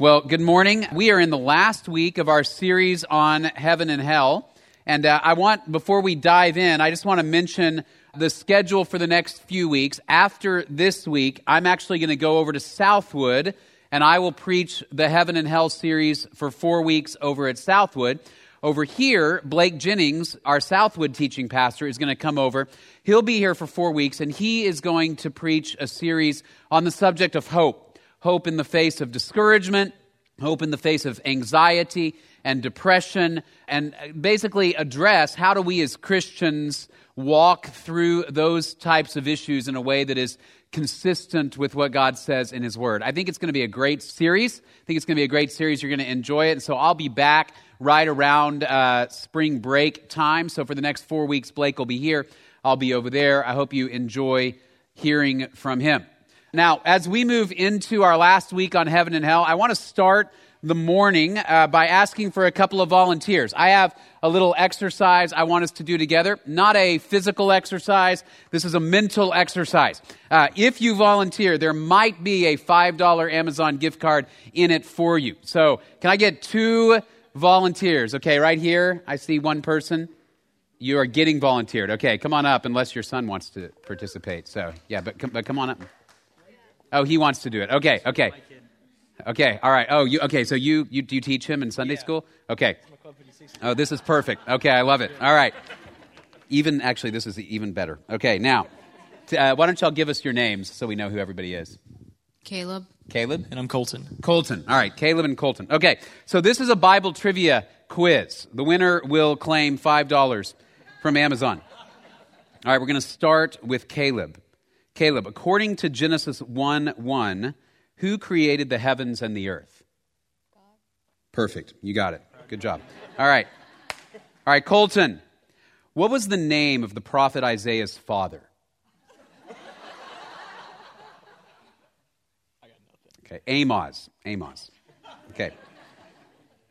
Well, good morning. We are in the last week of our series on heaven and hell. And uh, I want, before we dive in, I just want to mention the schedule for the next few weeks. After this week, I'm actually going to go over to Southwood and I will preach the Heaven and Hell series for four weeks over at Southwood. Over here, Blake Jennings, our Southwood teaching pastor, is going to come over. He'll be here for four weeks, and he is going to preach a series on the subject of hope hope in the face of discouragement, hope in the face of anxiety and depression, and basically address how do we as Christians walk through those types of issues in a way that is consistent with what God says in His Word. I think it's going to be a great series. I think it's going to be a great series. You're going to enjoy it. And so I'll be back right around uh, spring break time. So for the next four weeks, Blake will be here. I'll be over there. I hope you enjoy hearing from him. Now, as we move into our last week on heaven and hell, I want to start the morning uh, by asking for a couple of volunteers. I have a little exercise I want us to do together. Not a physical exercise. This is a mental exercise. Uh, if you volunteer, there might be a $5 Amazon gift card in it for you. So, can I get two volunteers? Okay, right here, I see one person. You are getting volunteered. Okay, come on up unless your son wants to participate. So, yeah, but, but come on up. Oh, he wants to do it. Okay, okay. Okay, all right. Oh, you okay, so you you do you teach him in Sunday yeah. school? Okay. Oh, this is perfect. Okay, I love it. All right. Even actually this is even better. Okay, now uh, why don't y'all give us your names so we know who everybody is? Caleb. Caleb? And I'm Colton. Colton. All right, Caleb and Colton. Okay, so this is a Bible trivia quiz. The winner will claim $5 from Amazon. All right, we're going to start with Caleb. Caleb, according to Genesis 1 1, who created the heavens and the earth? God. Perfect. You got it. Good job. All right. All right, Colton. What was the name of the prophet Isaiah's father? I got nothing. Okay, Amos. Amos. Okay.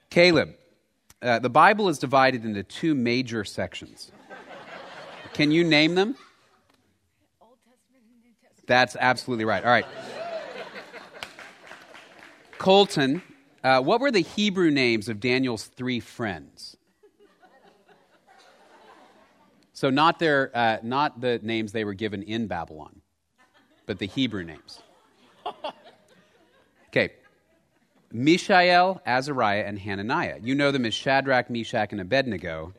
Caleb, uh, the Bible is divided into two major sections. Can you name them? That's absolutely right. All right. Colton, uh, what were the Hebrew names of Daniel's three friends? So not their, uh, not the names they were given in Babylon, but the Hebrew names. Okay, Mishael, Azariah, and Hananiah. You know them as Shadrach, Meshach, and Abednego.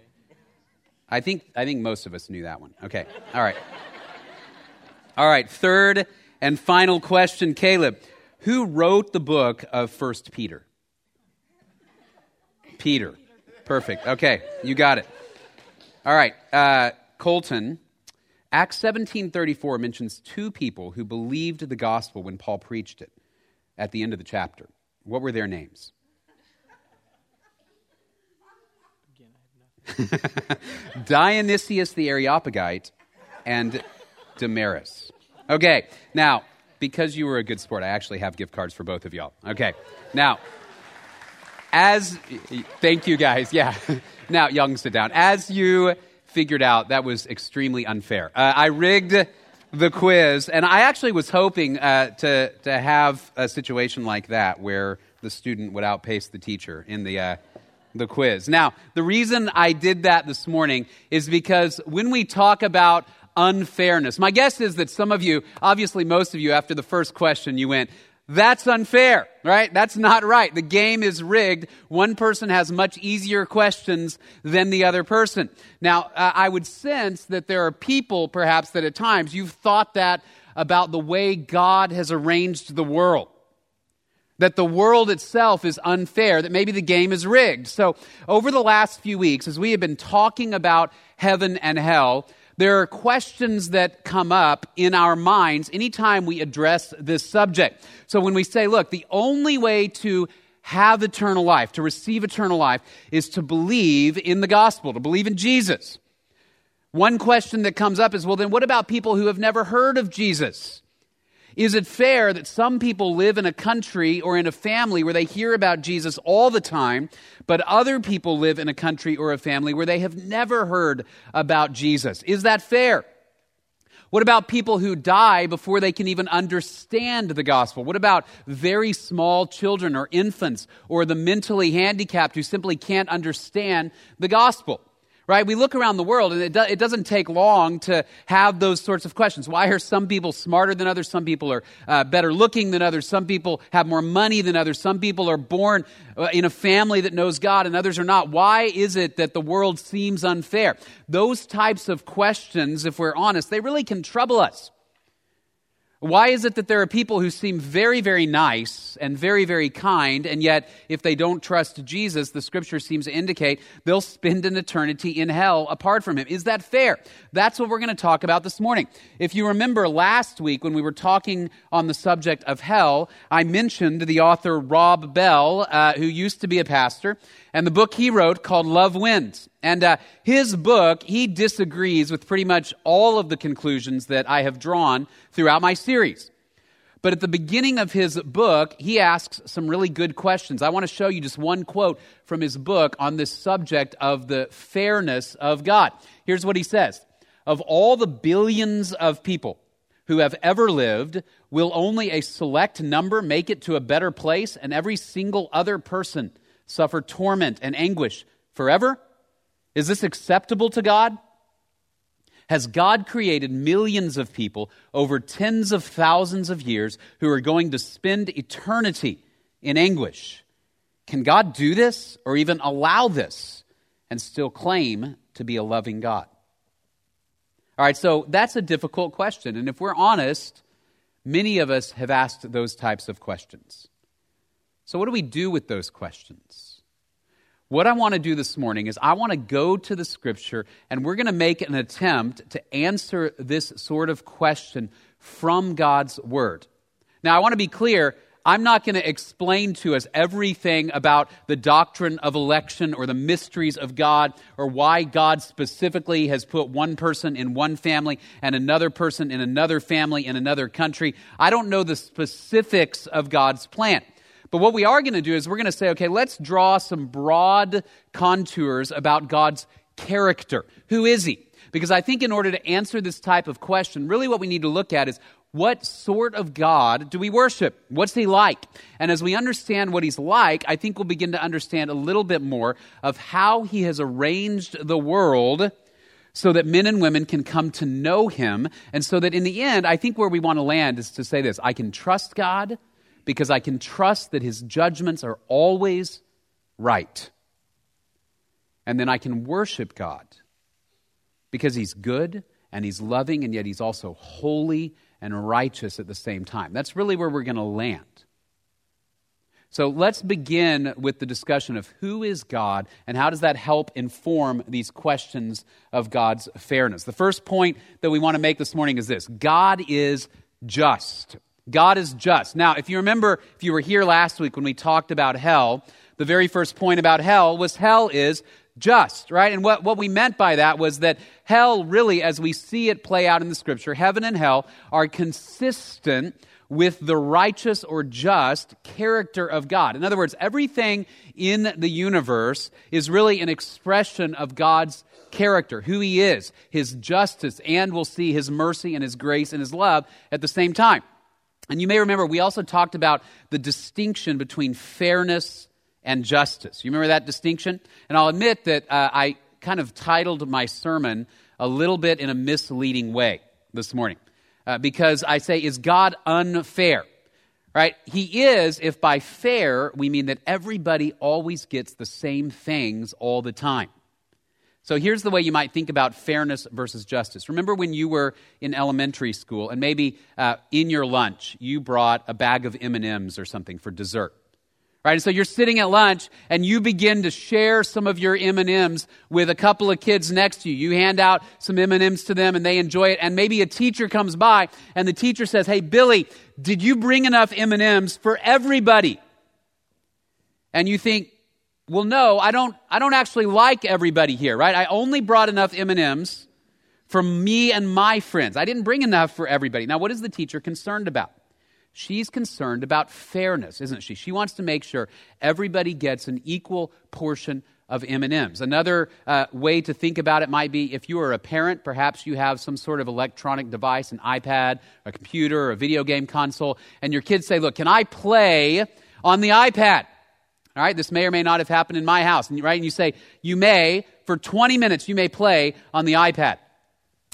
I think, I think most of us knew that one. Okay, all right. All right, third and final question, Caleb. Who wrote the book of First Peter? Peter. Perfect. Okay, you got it. All right, uh, Colton. Acts 17:34 mentions two people who believed the gospel when Paul preached it at the end of the chapter. What were their names? Dionysius the Areopagite and Damaris. Okay, now, because you were a good sport, I actually have gift cards for both of y'all. Okay, now, as, thank you guys, yeah. now, can sit down. As you figured out, that was extremely unfair. Uh, I rigged the quiz, and I actually was hoping uh, to, to have a situation like that where the student would outpace the teacher in the, uh, the quiz. Now, the reason I did that this morning is because when we talk about unfairness. My guess is that some of you, obviously most of you, after the first question, you went, that's unfair, right? That's not right. The game is rigged. One person has much easier questions than the other person. Now, uh, I would sense that there are people, perhaps, that at times you've thought that about the way God has arranged the world. That the world itself is unfair, that maybe the game is rigged. So, over the last few weeks, as we have been talking about heaven and hell, there are questions that come up in our minds anytime we address this subject. So when we say, look, the only way to have eternal life, to receive eternal life, is to believe in the gospel, to believe in Jesus. One question that comes up is, well, then what about people who have never heard of Jesus? Is it fair that some people live in a country or in a family where they hear about Jesus all the time, but other people live in a country or a family where they have never heard about Jesus? Is that fair? What about people who die before they can even understand the gospel? What about very small children or infants or the mentally handicapped who simply can't understand the gospel? Right? We look around the world and it, do, it, doesn't take long to have those sorts of questions. Why are some people smarter than others? Some people are uh, better looking than others. Some people have more money than others. Some people are born uh, in a family that knows God and others are not. Why is it that the world seems unfair? Those types of questions, if we're honest, they really can trouble us. Why is it that there are people who seem very, very nice and very, very kind, and yet if they don't trust Jesus, the scripture seems to indicate they'll spend an eternity in hell apart from him? Is that fair? That's what we're going to talk about this morning. If you remember last week when we were talking on the subject of hell, I mentioned the author Rob Bell, uh, who used to be a pastor, and the book he wrote called Love Wins. And uh, his book, he disagrees with pretty much all of the conclusions that I have drawn throughout my series. But at the beginning of his book, he asks some really good questions. I want to show you just one quote from his book on this subject of the fairness of God. Here's what he says Of all the billions of people who have ever lived, will only a select number make it to a better place, and every single other person suffer torment and anguish forever? Is this acceptable to God? Has God created millions of people over tens of thousands of years who are going to spend eternity in anguish? Can God do this or even allow this and still claim to be a loving God? All right, so that's a difficult question. And if we're honest, many of us have asked those types of questions. So, what do we do with those questions? What I want to do this morning is I want to go to the scripture and we're going to make an attempt to answer this sort of question from God's word. Now, I want to be clear. I'm not going to explain to us everything about the doctrine of election or the mysteries of God or why God specifically has put one person in one family and another person in another family in another country. I don't know the specifics of God's plan. But what we are going to do is we're going to say, okay, let's draw some broad contours about God's character. Who is He? Because I think in order to answer this type of question, really what we need to look at is what sort of God do we worship? What's he like? And as we understand what he's like, I think we'll begin to understand a little bit more of how he has arranged the world so that men and women can come to know him. And so that in the end, I think where we want to land is to say this I can trust God because I can trust that his judgments are always right. And then I can worship God because he's good and he's loving and yet he's also holy and righteous at the same time. That's really where we're going to land. So let's begin with the discussion of who is God and how does that help inform these questions of God's fairness. The first point that we want to make this morning is this God is just. God is just. Now, if you remember, if you were here last week when we talked about hell, the very first point about hell was hell is just, right? And what, what we meant by that was that hell, really, as we see it play out in the scripture, heaven and hell are consistent with the righteous or just character of God. In other words, everything in the universe is really an expression of God's character, who He is, His justice, and we'll see His mercy and His grace and His love at the same time. And you may remember we also talked about the distinction between fairness and justice. You remember that distinction? And I'll admit that uh, I kind of titled my sermon a little bit in a misleading way this morning uh, because I say, Is God unfair? Right? He is if by fair we mean that everybody always gets the same things all the time. So here's the way you might think about fairness versus justice. Remember when you were in elementary school and maybe uh, in your lunch you brought a bag of M&Ms or something for dessert. Right? And so you're sitting at lunch and you begin to share some of your M&Ms with a couple of kids next to you. You hand out some M&Ms to them and they enjoy it and maybe a teacher comes by and the teacher says, "Hey Billy, did you bring enough M&Ms for everybody?" And you think, well, no, I don't, I don't actually like everybody here, right? I only brought enough M&Ms for me and my friends. I didn't bring enough for everybody. Now, what is the teacher concerned about? She's concerned about fairness, isn't she? She wants to make sure everybody gets an equal portion of M&Ms. Another uh, way to think about it might be if you are a parent, perhaps you have some sort of electronic device, an iPad, a computer, a video game console, and your kids say, look, can I play on the iPad? All right, this may or may not have happened in my house, right? And you say, you may, for 20 minutes, you may play on the iPad.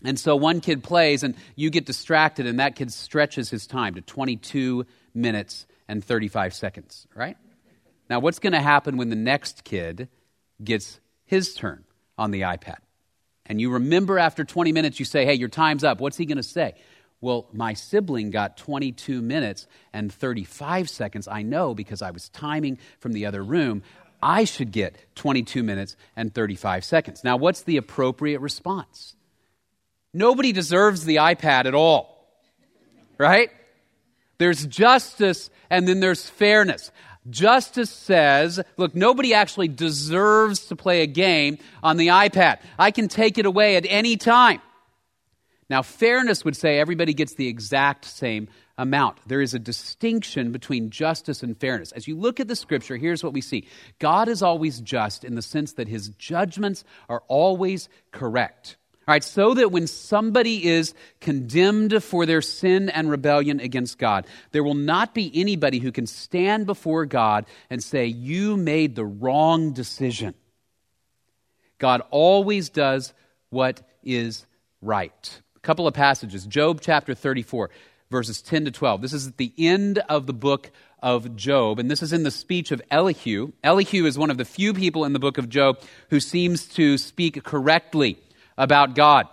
And so one kid plays, and you get distracted, and that kid stretches his time to 22 minutes and 35 seconds, right? Now, what's going to happen when the next kid gets his turn on the iPad. And you remember after 20 minutes, you say, hey, your time's up. What's he going to say? Well, my sibling got 22 minutes and 35 seconds. I know because I was timing from the other room. I should get 22 minutes and 35 seconds. Now, what's the appropriate response? Nobody deserves the iPad at all, right? There's justice and then there's fairness. Justice says, look, nobody actually deserves to play a game on the iPad. I can take it away at any time. Now, fairness would say everybody gets the exact same amount. There is a distinction between justice and fairness. As you look at the scripture, here's what we see God is always just in the sense that his judgments are always correct. All right, so that when somebody is condemned for their sin and rebellion against God, there will not be anybody who can stand before God and say, You made the wrong decision. God always does what is right. Couple of passages Job chapter 34, verses 10 to 12. This is at the end of the book of Job, and this is in the speech of Elihu. Elihu is one of the few people in the book of Job who seems to speak correctly about God.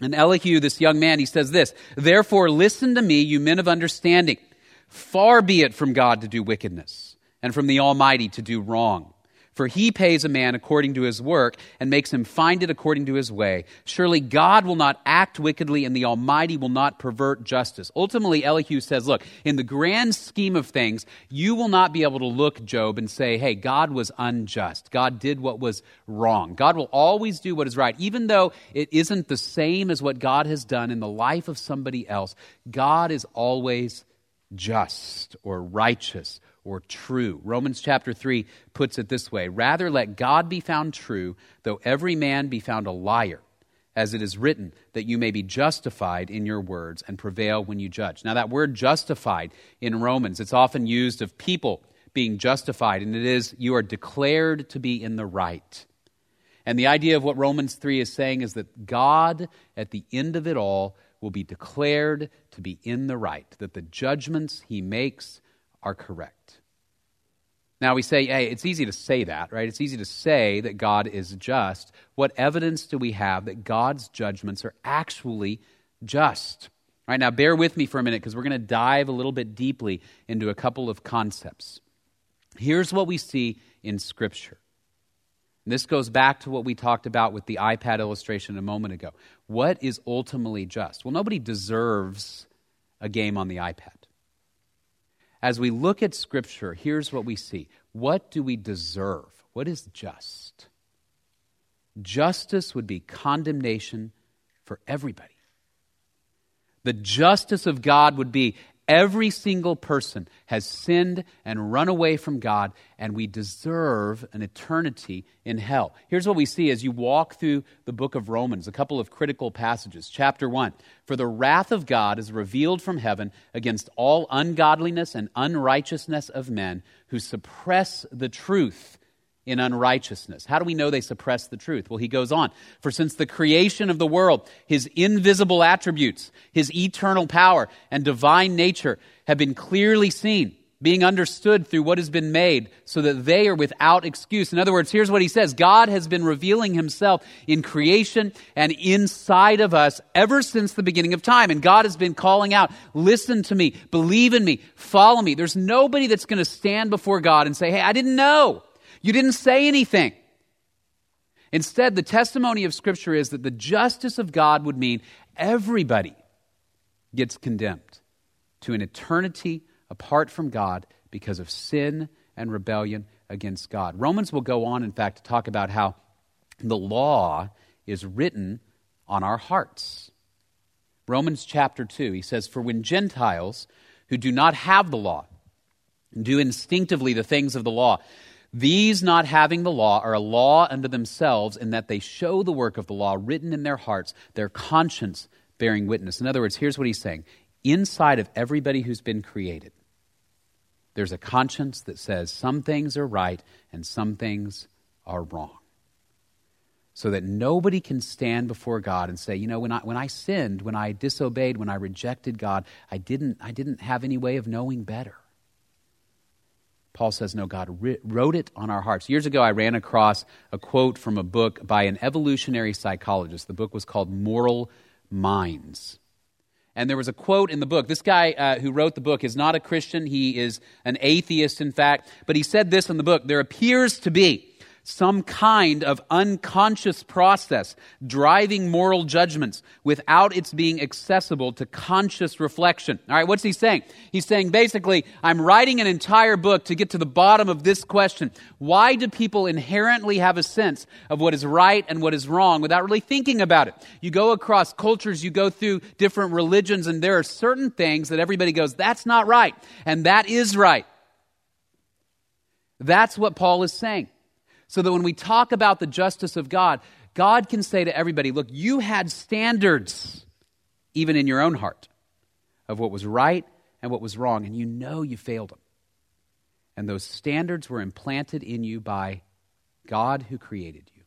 And Elihu, this young man, he says this Therefore, listen to me, you men of understanding. Far be it from God to do wickedness, and from the Almighty to do wrong. For he pays a man according to his work and makes him find it according to his way. Surely God will not act wickedly and the Almighty will not pervert justice. Ultimately, Elihu says, look, in the grand scheme of things, you will not be able to look, Job, and say, hey, God was unjust. God did what was wrong. God will always do what is right. Even though it isn't the same as what God has done in the life of somebody else, God is always just or righteous or true. Romans chapter 3 puts it this way Rather let God be found true, though every man be found a liar, as it is written, that you may be justified in your words and prevail when you judge. Now, that word justified in Romans, it's often used of people being justified, and it is you are declared to be in the right. And the idea of what Romans 3 is saying is that God, at the end of it all, will be declared to be in the right, that the judgments he makes are correct. Now we say, hey, it's easy to say that, right? It's easy to say that God is just. What evidence do we have that God's judgments are actually just? All right, now bear with me for a minute because we're going to dive a little bit deeply into a couple of concepts. Here's what we see in Scripture. And this goes back to what we talked about with the iPad illustration a moment ago. What is ultimately just? Well, nobody deserves a game on the iPad as we look at Scripture, here's what we see. What do we deserve? What is just? Justice would be condemnation for everybody. The justice of God would be Every single person has sinned and run away from God, and we deserve an eternity in hell. Here's what we see as you walk through the book of Romans, a couple of critical passages. Chapter 1 For the wrath of God is revealed from heaven against all ungodliness and unrighteousness of men who suppress the truth in unrighteousness. How do we know they suppress the truth? Well, he goes on. For since the creation of the world, his invisible attributes, his eternal power, and divine nature have been clearly seen, being understood through what has been made, so that they are without excuse. In other words, here's what he says God has been revealing himself in creation and inside of us ever since the beginning of time. And God has been calling out, listen to me, believe in me, follow me. There's nobody that's going to stand before God and say, hey, I didn't know. You didn't say anything. Instead, the testimony of Scripture is that the justice of God would mean everybody gets condemned to an eternity apart from God because of sin and rebellion against God. Romans will go on, in fact, to talk about how the law is written on our hearts. Romans chapter 2, he says, For when Gentiles who do not have the law do instinctively the things of the law, These not having the law are a law unto themselves in that they show the work of the law written in their hearts, their conscience bearing witness. In other words, here's what he's saying inside of everybody who's been created, there's a conscience that says some things are right and some things are wrong. So that nobody can stand before God and say, you know, when I, when I sinned, when I disobeyed, when I rejected God, I didn't, I didn't have any way of knowing better. Paul says, no, God wrote it on our hearts. Years ago, I ran across a quote from a book by an evolutionary psychologist. The book was called Moral Minds. And there was a quote in the book. This guy uh, who wrote the book is not a Christian. He is an atheist, in fact. But he said this in the book There appears to be some kind of unconscious process driving moral judgments without its being accessible to conscious reflection. All right, what's he saying? He's saying basically, I'm writing an entire book to get to the bottom of this question. Why do people inherently have a sense of what is right and what is wrong without really thinking about it? You go across cultures, you go through different religions, and there are certain things that everybody goes, that's not right, and that is right. That's what Paul is saying. So that when we talk about the justice of God, God can say to everybody, look, you had standards, even in your own heart, of what was right and what was wrong, and you know you failed them. And those standards were implanted in you by God who created you.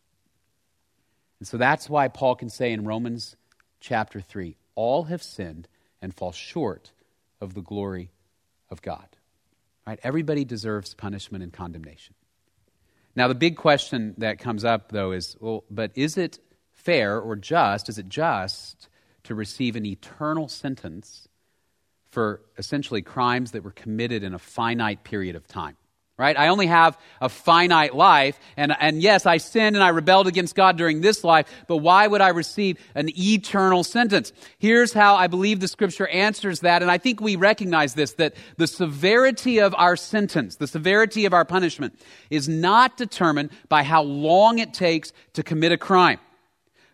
And so that's why Paul can say in Romans chapter 3 all have sinned and fall short of the glory of God. Right? Everybody deserves punishment and condemnation. Now, the big question that comes up, though, is well, but is it fair or just, is it just to receive an eternal sentence for essentially crimes that were committed in a finite period of time? Right? I only have a finite life. And, and yes, I sinned and I rebelled against God during this life, but why would I receive an eternal sentence? Here's how I believe the scripture answers that. And I think we recognize this, that the severity of our sentence, the severity of our punishment is not determined by how long it takes to commit a crime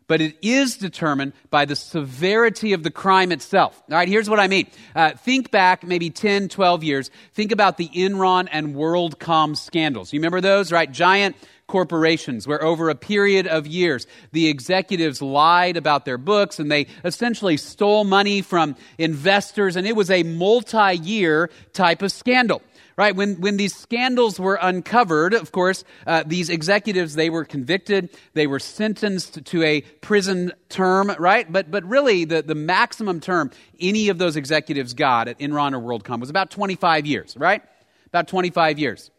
but it is determined by the severity of the crime itself. All right, here's what I mean. Uh, think back maybe 10, 12 years. Think about the Enron and WorldCom scandals. You remember those, right? Giant corporations where over a period of years the executives lied about their books and they essentially stole money from investors and it was a multi-year type of scandal right? When, when these scandals were uncovered, of course, uh, these executives, they were convicted, they were sentenced to a prison term, right? But, but really, the, the maximum term any of those executives got at Enron or WorldCom was about 25 years, right? About 25 years.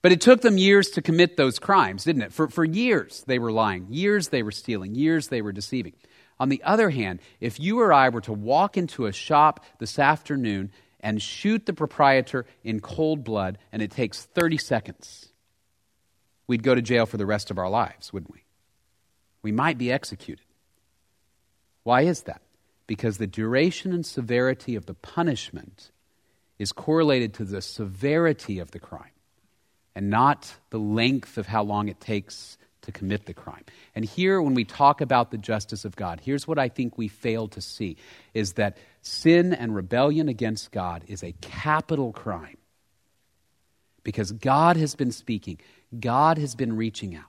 But it took them years to commit those crimes, didn't it? For, for years they were lying, years they were stealing, years they were deceiving. On the other hand, if you or I were to walk into a shop this afternoon and shoot the proprietor in cold blood, and it takes 30 seconds, we'd go to jail for the rest of our lives, wouldn't we? We might be executed. Why is that? Because the duration and severity of the punishment is correlated to the severity of the crime and not the length of how long it takes to commit the crime. And here, when we talk about the justice of God, here's what I think we fail to see is that sin and rebellion against God is a capital crime. Because God has been speaking, God has been reaching out.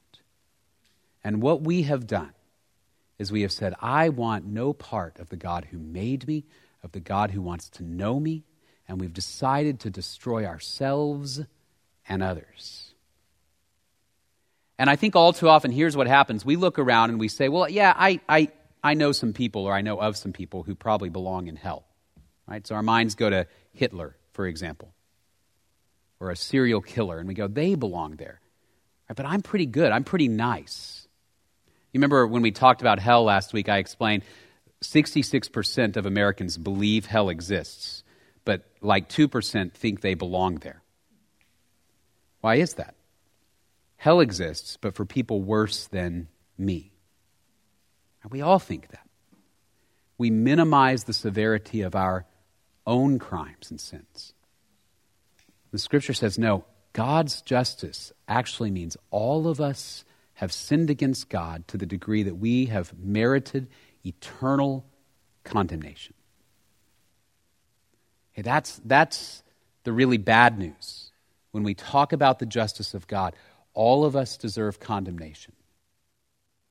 And what we have done is we have said, I want no part of the God who made me, of the God who wants to know me, and we've decided to destroy ourselves and others. And I think all too often, here's what happens. We look around and we say, well, yeah, I, I, I know some people, or I know of some people who probably belong in hell. Right? So our minds go to Hitler, for example, or a serial killer, and we go, they belong there. Right? But I'm pretty good. I'm pretty nice. You remember when we talked about hell last week, I explained 66% of Americans believe hell exists, but like 2% think they belong there. Why is that? Hell exists, but for people worse than me. And we all think that. We minimize the severity of our own crimes and sins. The scripture says, no, God's justice actually means all of us have sinned against God to the degree that we have merited eternal condemnation. Hey, that's, that's the really bad news when we talk about the justice of God, all of us deserve condemnation.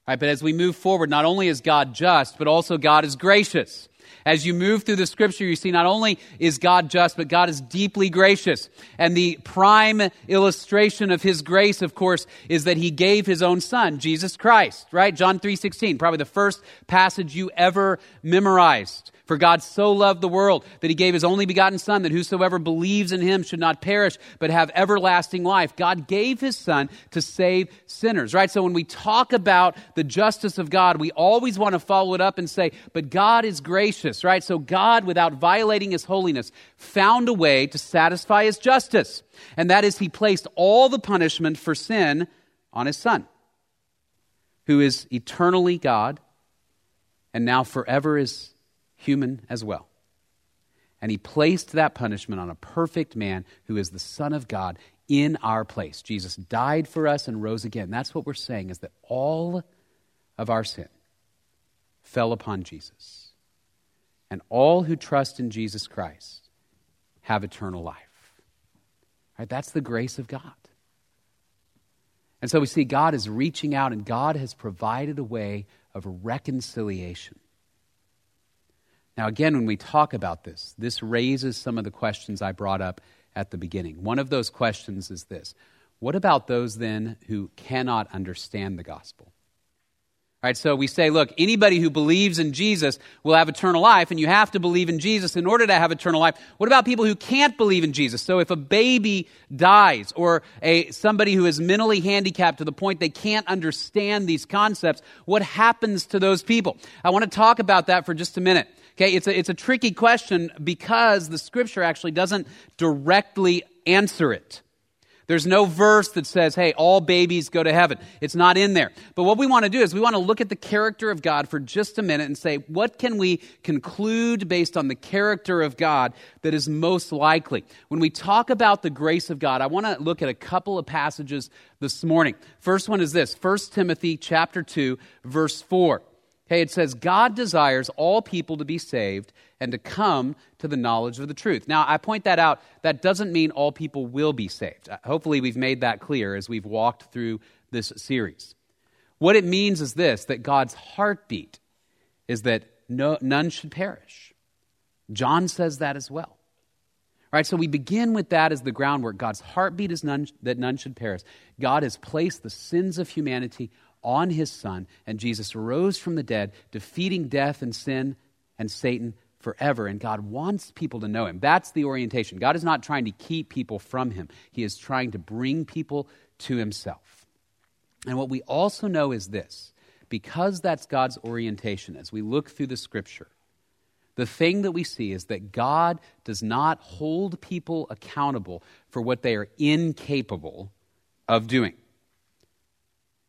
Right, but as we move forward, not only is God just, but also God is gracious. As you move through the scripture, you see not only is God just, but God is deeply gracious. And the prime illustration of his grace, of course, is that he gave his own son, Jesus Christ, right? John 3:16, probably the first passage you ever memorized. For God so loved the world that he gave his only begotten Son, that whosoever believes in him should not perish, but have everlasting life. God gave his Son to save sinners, right? So when we talk about the justice of God, we always want to follow it up and say, but God is gracious, right? So God, without violating his holiness, found a way to satisfy his justice. And that is, he placed all the punishment for sin on his Son, who is eternally God and now forever is human as well. And he placed that punishment on a perfect man who is the Son of God in our place. Jesus died for us and rose again. That's what we're saying is that all of our sin fell upon Jesus. And all who trust in Jesus Christ have eternal life. Right? That's the grace of God. And so we see God is reaching out and God has provided a way of reconciliation now, again, when we talk about this, this raises some of the questions I brought up at the beginning. One of those questions is this What about those then who cannot understand the gospel? All right, so we say, look, anybody who believes in Jesus will have eternal life, and you have to believe in Jesus in order to have eternal life. What about people who can't believe in Jesus? So if a baby dies, or a, somebody who is mentally handicapped to the point they can't understand these concepts, what happens to those people? I want to talk about that for just a minute. Okay, it's a, it's a tricky question because the scripture actually doesn't directly answer it. There's no verse that says, hey, all babies go to heaven. It's not in there. But what we want to do is we want to look at the character of God for just a minute and say, what can we conclude based on the character of God that is most likely? When we talk about the grace of God, I want to look at a couple of passages this morning. First one is this 1 Timothy chapter 2, verse 4. Okay, it says, God desires all people to be saved and to come to the knowledge of the truth. Now, I point that out. That doesn't mean all people will be saved. Uh, hopefully, we've made that clear as we've walked through this series. What it means is this that God's heartbeat is that no, none should perish. John says that as well. All right, so we begin with that as the groundwork. God's heartbeat is none, that none should perish. God has placed the sins of humanity on his son, and Jesus rose from the dead, defeating death and sin and Satan forever. And God wants people to know him. That's the orientation. God is not trying to keep people from him, he is trying to bring people to himself. And what we also know is this because that's God's orientation, as we look through the scripture, the thing that we see is that God does not hold people accountable for what they are incapable of doing.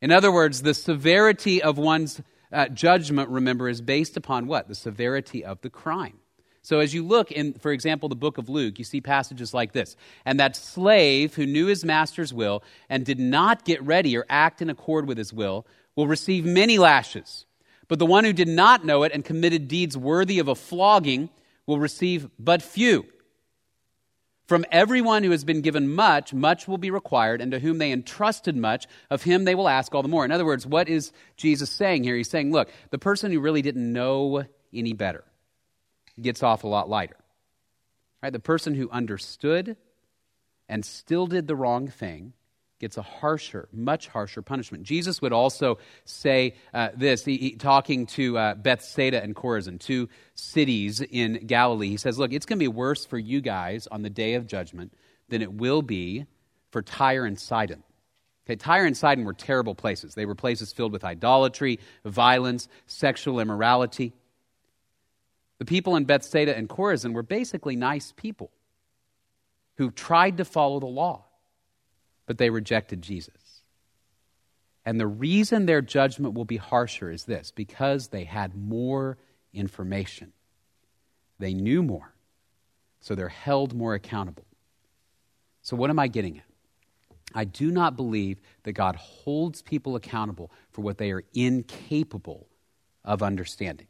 In other words, the severity of one's uh, judgment, remember, is based upon what? The severity of the crime. So as you look in, for example, the book of Luke, you see passages like this. And that slave who knew his master's will and did not get ready or act in accord with his will will receive many lashes. But the one who did not know it and committed deeds worthy of a flogging will receive but few. From everyone who has been given much, much will be required, and to whom they entrusted much, of him they will ask all the more. In other words, what is Jesus saying here? He's saying, look, the person who really didn't know any better gets off a lot lighter. Right? The person who understood and still did the wrong thing gets a harsher, much harsher punishment. Jesus would also say uh, this, he, he, talking to uh, Bethsaida and Chorazin, two cities in Galilee. He says, Look, it's going to be worse for you guys on the day of judgment than it will be for Tyre and Sidon. Okay, Tyre and Sidon were terrible places. They were places filled with idolatry, violence, sexual immorality. The people in Bethsaida and Chorazin were basically nice people who tried to follow the law but they rejected Jesus. And the reason their judgment will be harsher is this because they had more information. They knew more, so they're held more accountable. So, what am I getting at? I do not believe that God holds people accountable for what they are incapable of understanding.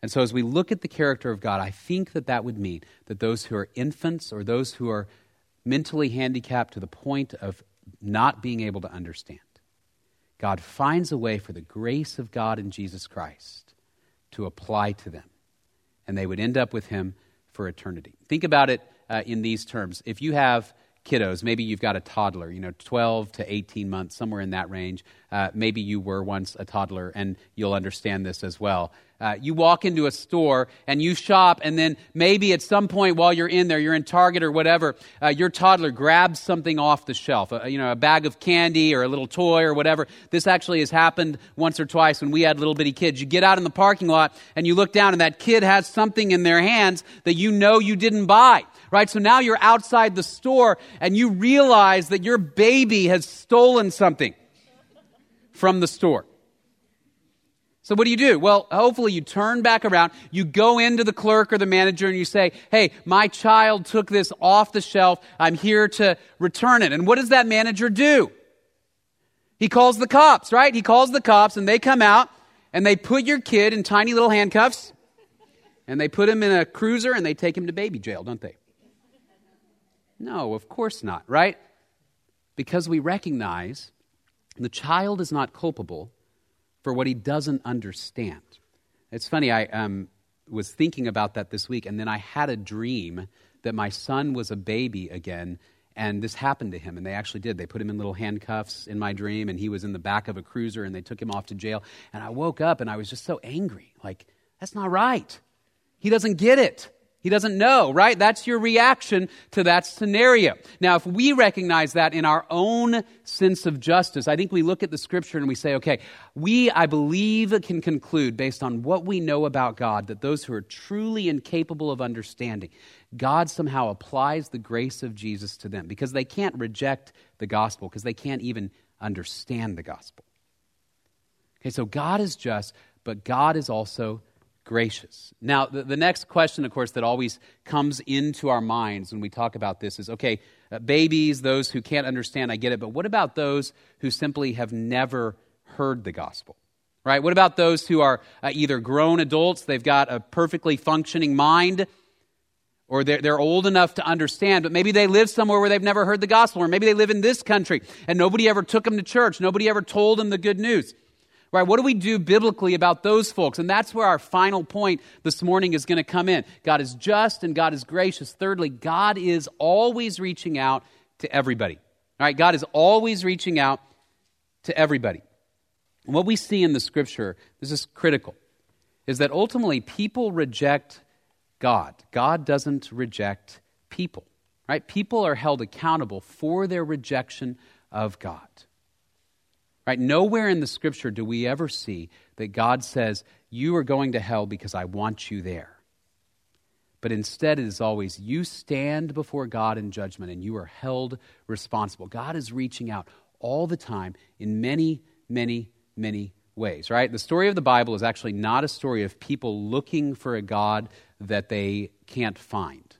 And so, as we look at the character of God, I think that that would mean that those who are infants or those who are mentally handicapped to the point of not being able to understand. God finds a way for the grace of God in Jesus Christ to apply to them, and they would end up with Him for eternity. Think about it uh, in these terms. If you have kiddos, maybe you've got a toddler, you know, 12 to 18 months, somewhere in that range. Uh, maybe you were once a toddler, and you'll understand this as well. Uh, you walk into a store and you shop, and then maybe at some point while you're in there, you're in Target or whatever, uh, your toddler grabs something off the shelf, uh, you know, a bag of candy or a little toy or whatever. This actually has happened once or twice when we had little bitty kids. You get out in the parking lot and you look down, and that kid has something in their hands that you know you didn't buy right? So now you're outside the store and you realize that your baby has stolen something from the store. So what do you do? Well, hopefully you turn back around, you go into the clerk or the manager and you say, hey, my child took this off the shelf. I'm here to return it. And what does that manager do? He calls the cops, right? He calls the cops and they come out and they put your kid in tiny little handcuffs and they put him in a cruiser and they take him to baby jail, don't they? No, of course not, right? Because we recognize the child is not culpable for what he doesn't understand. It's funny, I um, was thinking about that this week, and then I had a dream that my son was a baby again, and this happened to him, and they actually did. They put him in little handcuffs in my dream, and he was in the back of a cruiser, and they took him off to jail. And I woke up, and I was just so angry. Like, that's not right. He doesn't get it. He doesn't know, right? That's your reaction to that scenario. Now, if we recognize that in our own sense of justice, I think we look at the scripture and we say, okay, we, I believe, can conclude based on what we know about God that those who are truly incapable of understanding, God somehow applies the grace of Jesus to them because they can't reject the gospel, because they can't even understand the gospel. Okay, so God is just, but God is also gracious. Now, the, the, next question, of course, that always comes into our minds when we talk about this is okay, uh, babies, those who can't understand, I get it, but what about those who simply have never heard the gospel? Right? What about those who are uh, either grown adults, they've got a perfectly functioning mind, or they're, they're old enough to understand, but maybe they live somewhere where they've never heard the gospel, or maybe they live in this country and nobody ever took them to church, nobody ever told them the good news. Right? What do we do biblically about those folks? And that's where our final point this morning is going to come in. God is just and God is gracious. Thirdly, God is always reaching out to everybody. All right? God is always reaching out to everybody. And what we see in the scripture, this is critical, is that ultimately people reject God. God doesn't reject people. Right? People are held accountable for their rejection of God. Right? Nowhere in the scripture do we ever see that God says, You are going to hell because I want you there. But instead, it is always, You stand before God in judgment and you are held responsible. God is reaching out all the time in many, many, many ways, right? The story of the Bible is actually not a story of people looking for a God that they can't find.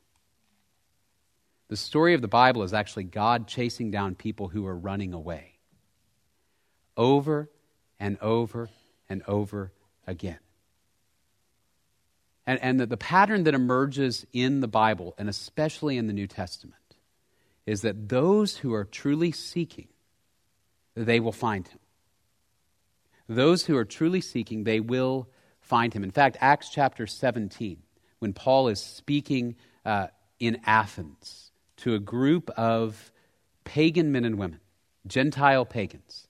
The story of the Bible is actually God chasing down people who are running away over and over and over again. And, and the, the pattern that emerges in the Bible, and especially in the New Testament, is that those who are truly seeking, they will find him. Those who are truly seeking, they will find him. In fact, Acts chapter 17, when Paul is speaking uh, in Athens to a group of pagan men and women, Gentile pagans,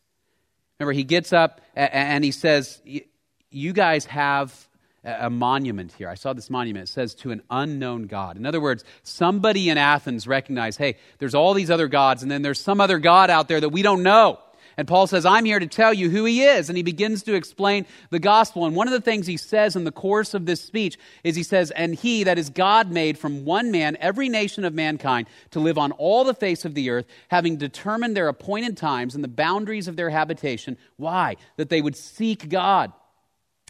Remember, he gets up and he says, You guys have a monument here. I saw this monument. It says to an unknown God. In other words, somebody in Athens recognized, hey, there's all these other gods, and then there's some other God out there that we don't know. And Paul says, I'm here to tell you who he is. And he begins to explain the gospel. And one of the things he says in the course of this speech is he says, And he, that is God, made from one man every nation of mankind to live on all the face of the earth, having determined their appointed times and the boundaries of their habitation. Why? That they would seek God.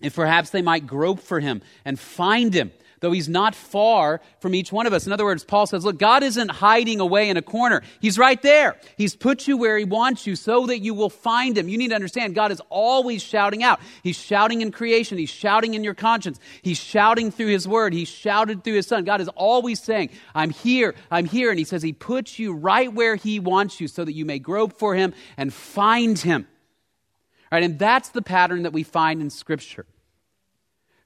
If perhaps they might grope for him and find him though He's not far from each one of us. In other words, Paul says, look, God isn't hiding away in a corner. He's right there. He's put you where He wants you so that you will find Him. You need to understand God is always shouting out. He's shouting in creation. He's shouting in your conscience. He's shouting through His Word. He's shouted through His Son. God is always saying, I'm here. I'm here. And He says He puts you right where He wants you so that you may grope for Him and find Him. Right? And that's the pattern that we find in Scripture.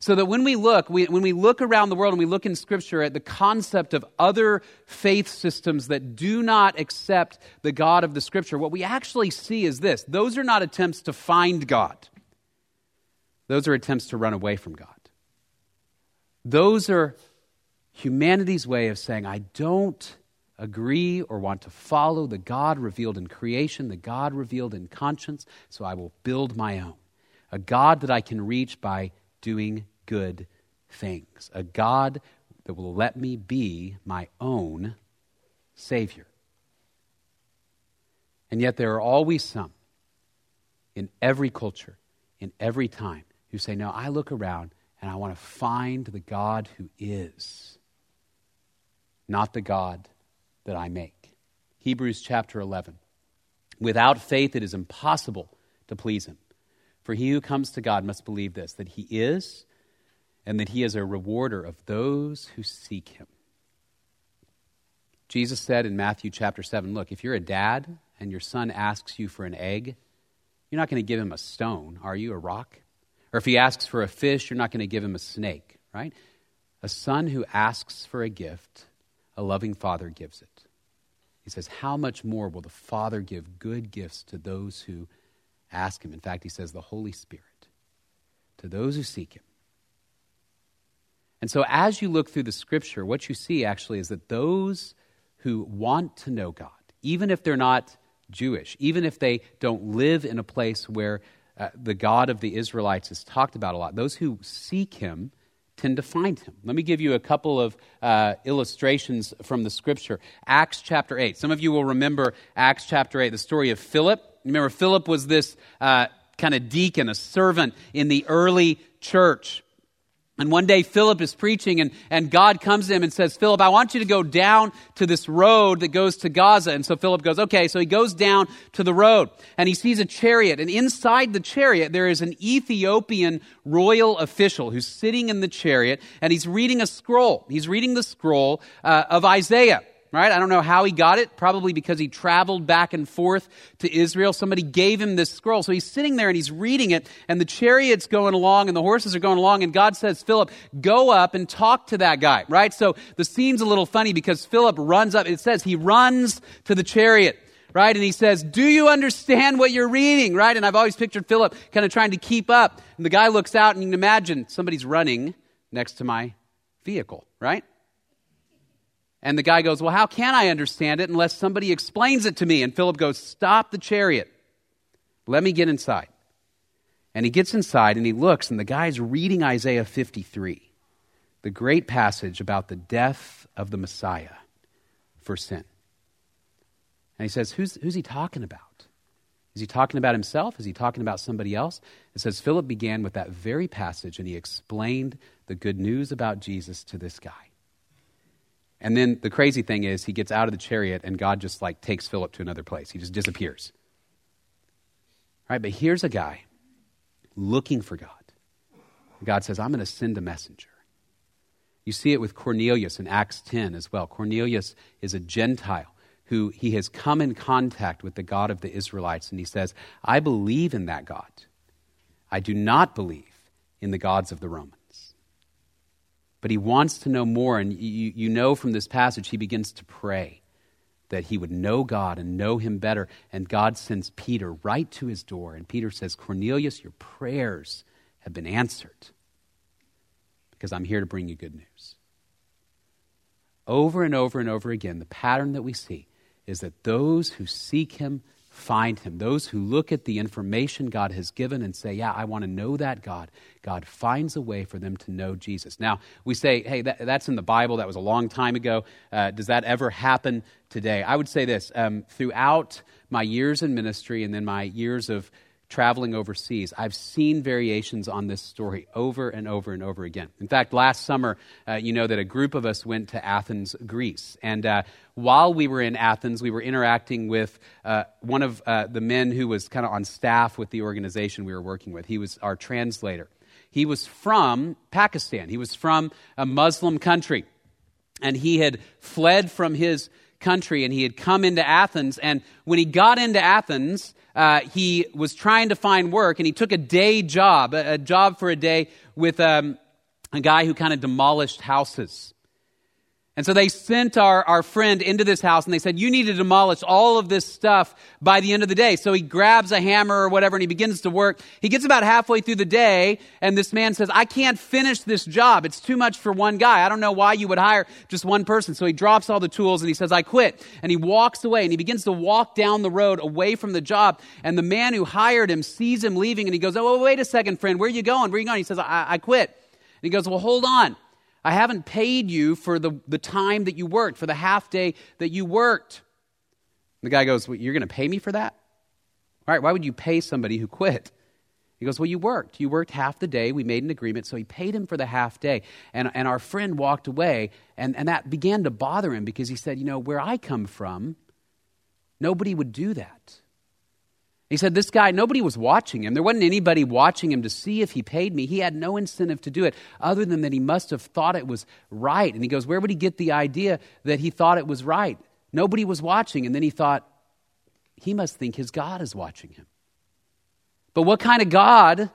So that when we look, we, when we look around the world and we look in Scripture at the concept of other faith systems that do not accept the God of the Scripture, what we actually see is this those are not attempts to find God, those are attempts to run away from God. Those are humanity's way of saying, I don't agree or want to follow the God revealed in creation, the God revealed in conscience, so I will build my own. A God that I can reach by doing good things. A God that will let me be my own Savior. And yet, there are always some in every culture, in every time, who say, No, I look around and I want to find the God who is, not the God that I make. Hebrews chapter 11. Without faith, it is impossible to please him. For he who comes to God must believe this that he is, and that he is a rewarder of those who seek him. Jesus said in Matthew chapter 7 Look, if you're a dad and your son asks you for an egg, you're not going to give him a stone, are you? A rock? Or if he asks for a fish, you're not going to give him a snake, right? A son who asks for a gift, a loving father gives it. He says, How much more will the Father give good gifts to those who ask Him? In fact, he says, the Holy Spirit, to those who seek Him. And so, as you look through the scripture, what you see actually is that those who want to know God, even if they're not Jewish, even if they don't live in a place where uh, the God of the Israelites is talked about a lot, those who seek Him tend to find him. Let me give you a couple of uh, illustrations from the scripture. Acts chapter 8. Some of you will remember Acts chapter 8, the story of Philip. Remember, Philip was this uh, kind of deacon, a servant in the early church. And one day Philip is preaching and, and God comes to him and says, Philip, I want you to go down to this road that goes to Gaza. And so Philip goes, okay. So he goes down to the road and he sees a chariot. And inside the chariot, there is an Ethiopian royal official who's sitting in the chariot and he's reading a scroll. He's reading the scroll uh, of Isaiah right? I don't know how he got it, probably because he traveled back and forth to Israel. Somebody gave him this scroll. So he's sitting there and he's reading it, and the chariot's going along and the horses are going along, and God says, Philip, go up and talk to that guy, right? So the scene's a little funny because Philip runs up. It says he runs to the chariot right? And he says, Do you understand what you're reading, right? And I've always pictured Philip kind of trying to keep up. And the guy looks out and you can imagine somebody's running next to my vehicle, right? And the guy goes, Well, how can I understand it unless somebody explains it to me? And Philip goes, Stop the chariot. Let me get inside. And he gets inside and he looks, and the guy's reading Isaiah 53, the great passage about the death of the Messiah for sin. And he says, Who's, who's he talking about? Is he talking about himself? Is he talking about somebody else? It says Philip began with that very passage and he explained the good news about Jesus to this guy. And then the crazy thing is, he gets out of the chariot and God just like takes Philip to another place. He just disappears. Right? But here's a guy looking for God. God says, I'm going to send a messenger. You see it with Cornelius in Acts 10 as well. Cornelius is a Gentile who he has come in contact with the God of the Israelites, and he says, I believe in that God. I do not believe in the gods of the Romans. But he wants to know more, and you, you know from this passage, he begins to pray that he would know God and know him better. And God sends Peter right to his door. And Peter says, Cornelius, your prayers have been answered because I'm here to bring you good news. Over and over and over again, the pattern that we see is that those who seek him find him. Those who look at the information God has given and say, Yeah, I want to know that God, God finds a way for them to know Jesus. Now, we say, Hey, that, that's in the Bible. That was a long time ago. Uh, does that ever happen today? I would say this um, throughout my years in ministry and then my years of traveling overseas, I've seen variations on this story over and over and over again. In fact, last summer, uh, you know that a group of us went to Athens, Greece. And uh, while we were in Athens, we were interacting with uh, one of uh, the men who was kind of on staff with the organization we were working with. He was our translator. He was from Pakistan, he was from a Muslim country. And he had fled from his country and he had come into Athens. And when he got into Athens, uh, he was trying to find work and he took a day job, a, a job for a day with um, a guy who kind of demolished houses. And so they sent our, our friend into this house and they said, You need to demolish all of this stuff by the end of the day. So he grabs a hammer or whatever and he begins to work. He gets about halfway through the day and this man says, I can't finish this job. It's too much for one guy. I don't know why you would hire just one person. So he drops all the tools and he says, I quit. And he walks away and he begins to walk down the road away from the job. And the man who hired him sees him leaving and he goes, Oh, wait a second, friend. Where are you going? Where are you going? He says, I, I quit. And he goes, Well, hold on. I haven't paid you for the, the time that you worked, for the half day that you worked. The guy goes, well, You're going to pay me for that? All right, why would you pay somebody who quit? He goes, Well, you worked. You worked half the day. We made an agreement. So he paid him for the half day. And, and our friend walked away, and, and that began to bother him because he said, You know, where I come from, nobody would do that. He said, This guy, nobody was watching him. There wasn't anybody watching him to see if he paid me. He had no incentive to do it other than that he must have thought it was right. And he goes, Where would he get the idea that he thought it was right? Nobody was watching. And then he thought, He must think his God is watching him. But what kind of God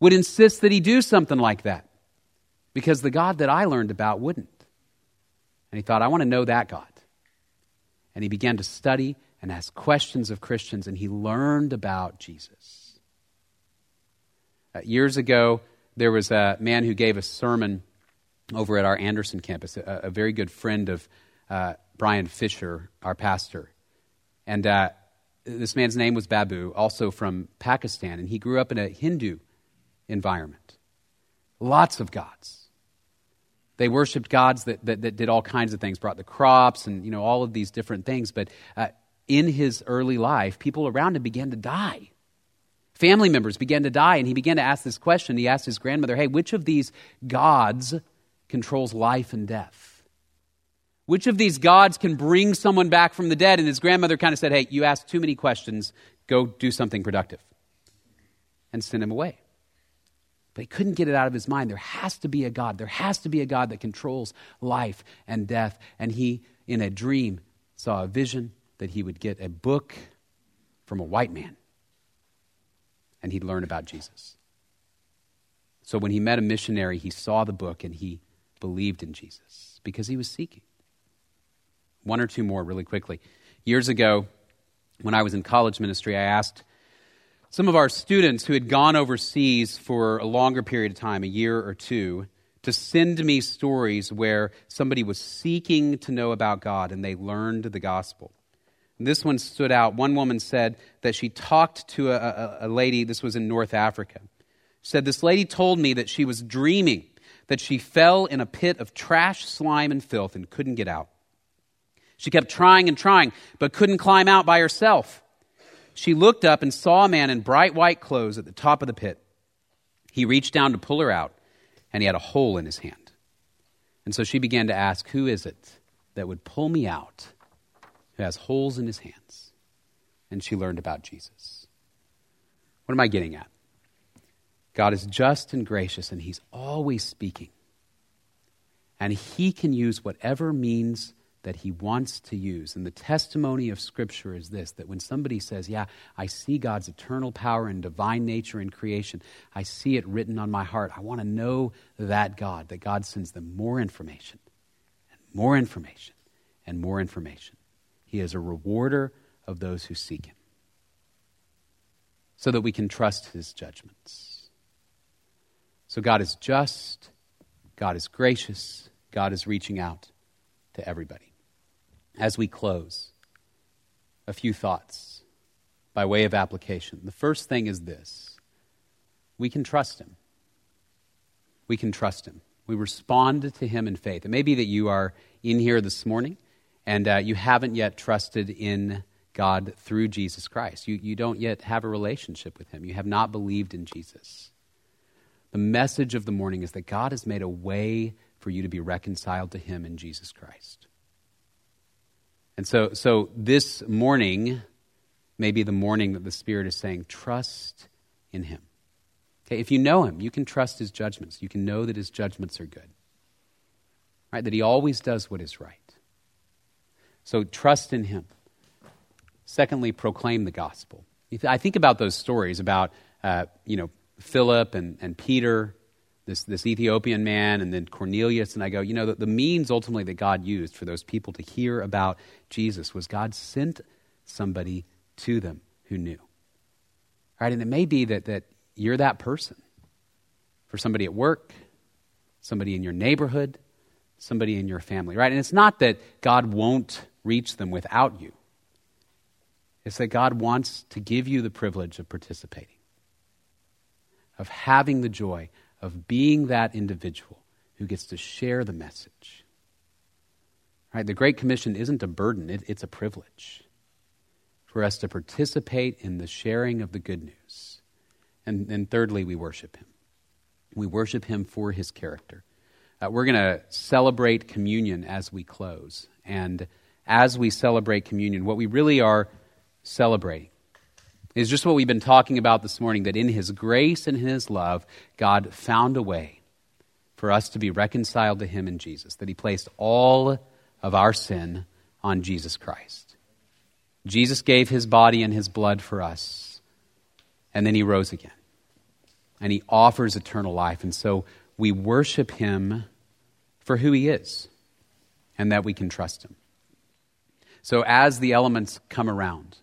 would insist that he do something like that? Because the God that I learned about wouldn't. And he thought, I want to know that God. And he began to study and asked questions of Christians, and he learned about Jesus. Uh, years ago, there was a man who gave a sermon over at our Anderson campus, a, a very good friend of uh, Brian Fisher, our pastor. And uh, this man's name was Babu, also from Pakistan, and he grew up in a Hindu environment. Lots of gods. They worshiped gods that, that, that, did all kinds of things, brought the crops and you know all of these different things. But uh, in his early life, people around him began to die. Family members began to die, and he began to ask this question. He asked his grandmother, Hey, which of these gods controls life and death? Which of these gods can bring someone back from the dead? And his grandmother kind of said, Hey, you asked too many questions. Go do something productive. And sent him away. But he couldn't get it out of his mind. There has to be a God. There has to be a God that controls life and death. And he, in a dream, saw a vision that he would get a book from a white man and he'd learn about Jesus. So when he met a missionary, he saw the book and he believed in Jesus because he was seeking. One or two more, really quickly. Years ago, when I was in college ministry, I asked some of our students who had gone overseas for a longer period of time, a year or two, to send me stories where somebody was seeking to know about God and they learned the gospel. This one stood out. One woman said that she talked to a, a, a lady, this was in North Africa. Said, This lady told me that she was dreaming that she fell in a pit of trash, slime, and filth and couldn't get out. She kept trying and trying, but couldn't climb out by herself. She looked up and saw a man in bright white clothes at the top of the pit. He reached down to pull her out, and he had a hole in his hand. And so she began to ask, Who is it that would pull me out? Who has holes in his hands. And she learned about Jesus. What am I getting at? God is just and gracious, and He's always speaking. And He can use whatever means that He wants to use. And the testimony of Scripture is this that when somebody says, Yeah, I see God's eternal power and divine nature in creation, I see it written on my heart. I want to know that God, that God sends them more information, and more information, and more information. He is a rewarder of those who seek him. So that we can trust his judgments. So God is just, God is gracious, God is reaching out to everybody. As we close, a few thoughts by way of application. The first thing is this we can trust him. We can trust him. We respond to him in faith. It may be that you are in here this morning and uh, you haven't yet trusted in God through Jesus Christ. You, you don't yet have a relationship with Him. You have not believed in Jesus. The message of the morning is that God has made a way for you to be reconciled to Him in Jesus Christ. And so, so this morning may be the morning that the Spirit is saying, trust in Him. Okay, if you know Him, you can trust His judgments. You can know that His judgments are good, right? That He always does what is right. So trust in Him. Secondly, proclaim the gospel. I think about those stories about, uh, you know, Philip and, and Peter, this, this Ethiopian man, and then Cornelius, and I go, you know, the, the means ultimately that God used for those people to hear about Jesus was God sent somebody to them who knew. Right? And it may be that, that you're that person for somebody at work, somebody in your neighborhood, somebody in your family, right? And it's not that God won't reach them without you, it's that God wants to give you the privilege of participating, of having the joy of being that individual who gets to share the message. Right? The Great Commission isn't a burden, it, it's a privilege for us to participate in the sharing of the good news. And, then, thirdly, we worship Him. We worship Him for His character. Uh, we're going to celebrate communion as we close. And as we celebrate communion, what we really are celebrating is just what we've been talking about this morning that in His grace and His love, God found a way for us to be reconciled to Him in Jesus, that He placed all of our sin on Jesus Christ. Jesus gave His body and His blood for us, and then He rose again. And He offers eternal life. And so we worship Him for who He is and that we can trust Him. So as the elements come around,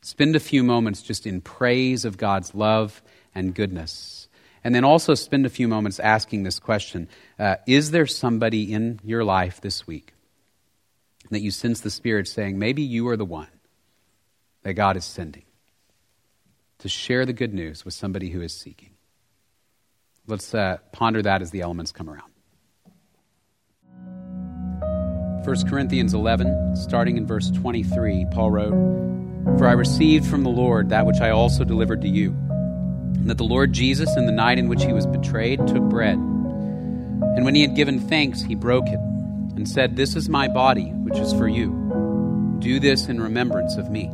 spend a few moments just in praise of God's love and goodness. And then also spend a few moments asking this question uh, Is there somebody in your life this week that you sense the Spirit saying, maybe you are the one that God is sending to share the good news with somebody who is seeking? Let's uh, ponder that as the elements come around. 1 Corinthians 11, starting in verse 23, Paul wrote, For I received from the Lord that which I also delivered to you, and that the Lord Jesus, in the night in which he was betrayed, took bread. And when he had given thanks, he broke it, and said, This is my body, which is for you. Do this in remembrance of me.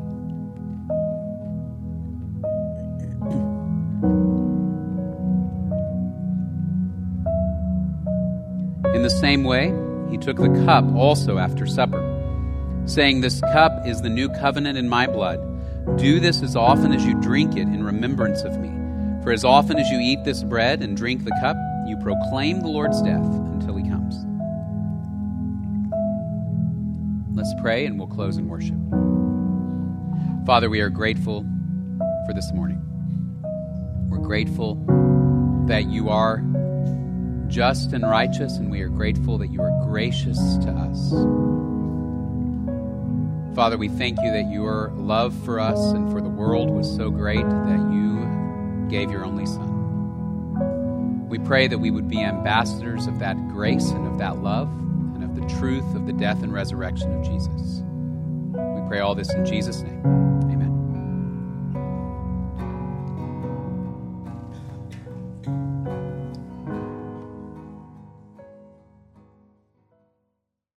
In the same way, he took the cup also after supper, saying, This cup is the new covenant in my blood. Do this as often as you drink it in remembrance of me. For as often as you eat this bread and drink the cup, you proclaim the Lord's death until he comes. Let's pray and we'll close in worship. Father, we are grateful for this morning. We're grateful that you are just and righteous, and we are grateful that you are gracious to us. Father, we thank you that your love for us and for the world was so great that you gave your only Son. We pray that we would be ambassadors of that grace and of that love and of the truth of the death and resurrection of Jesus. We pray all this in Jesus' name.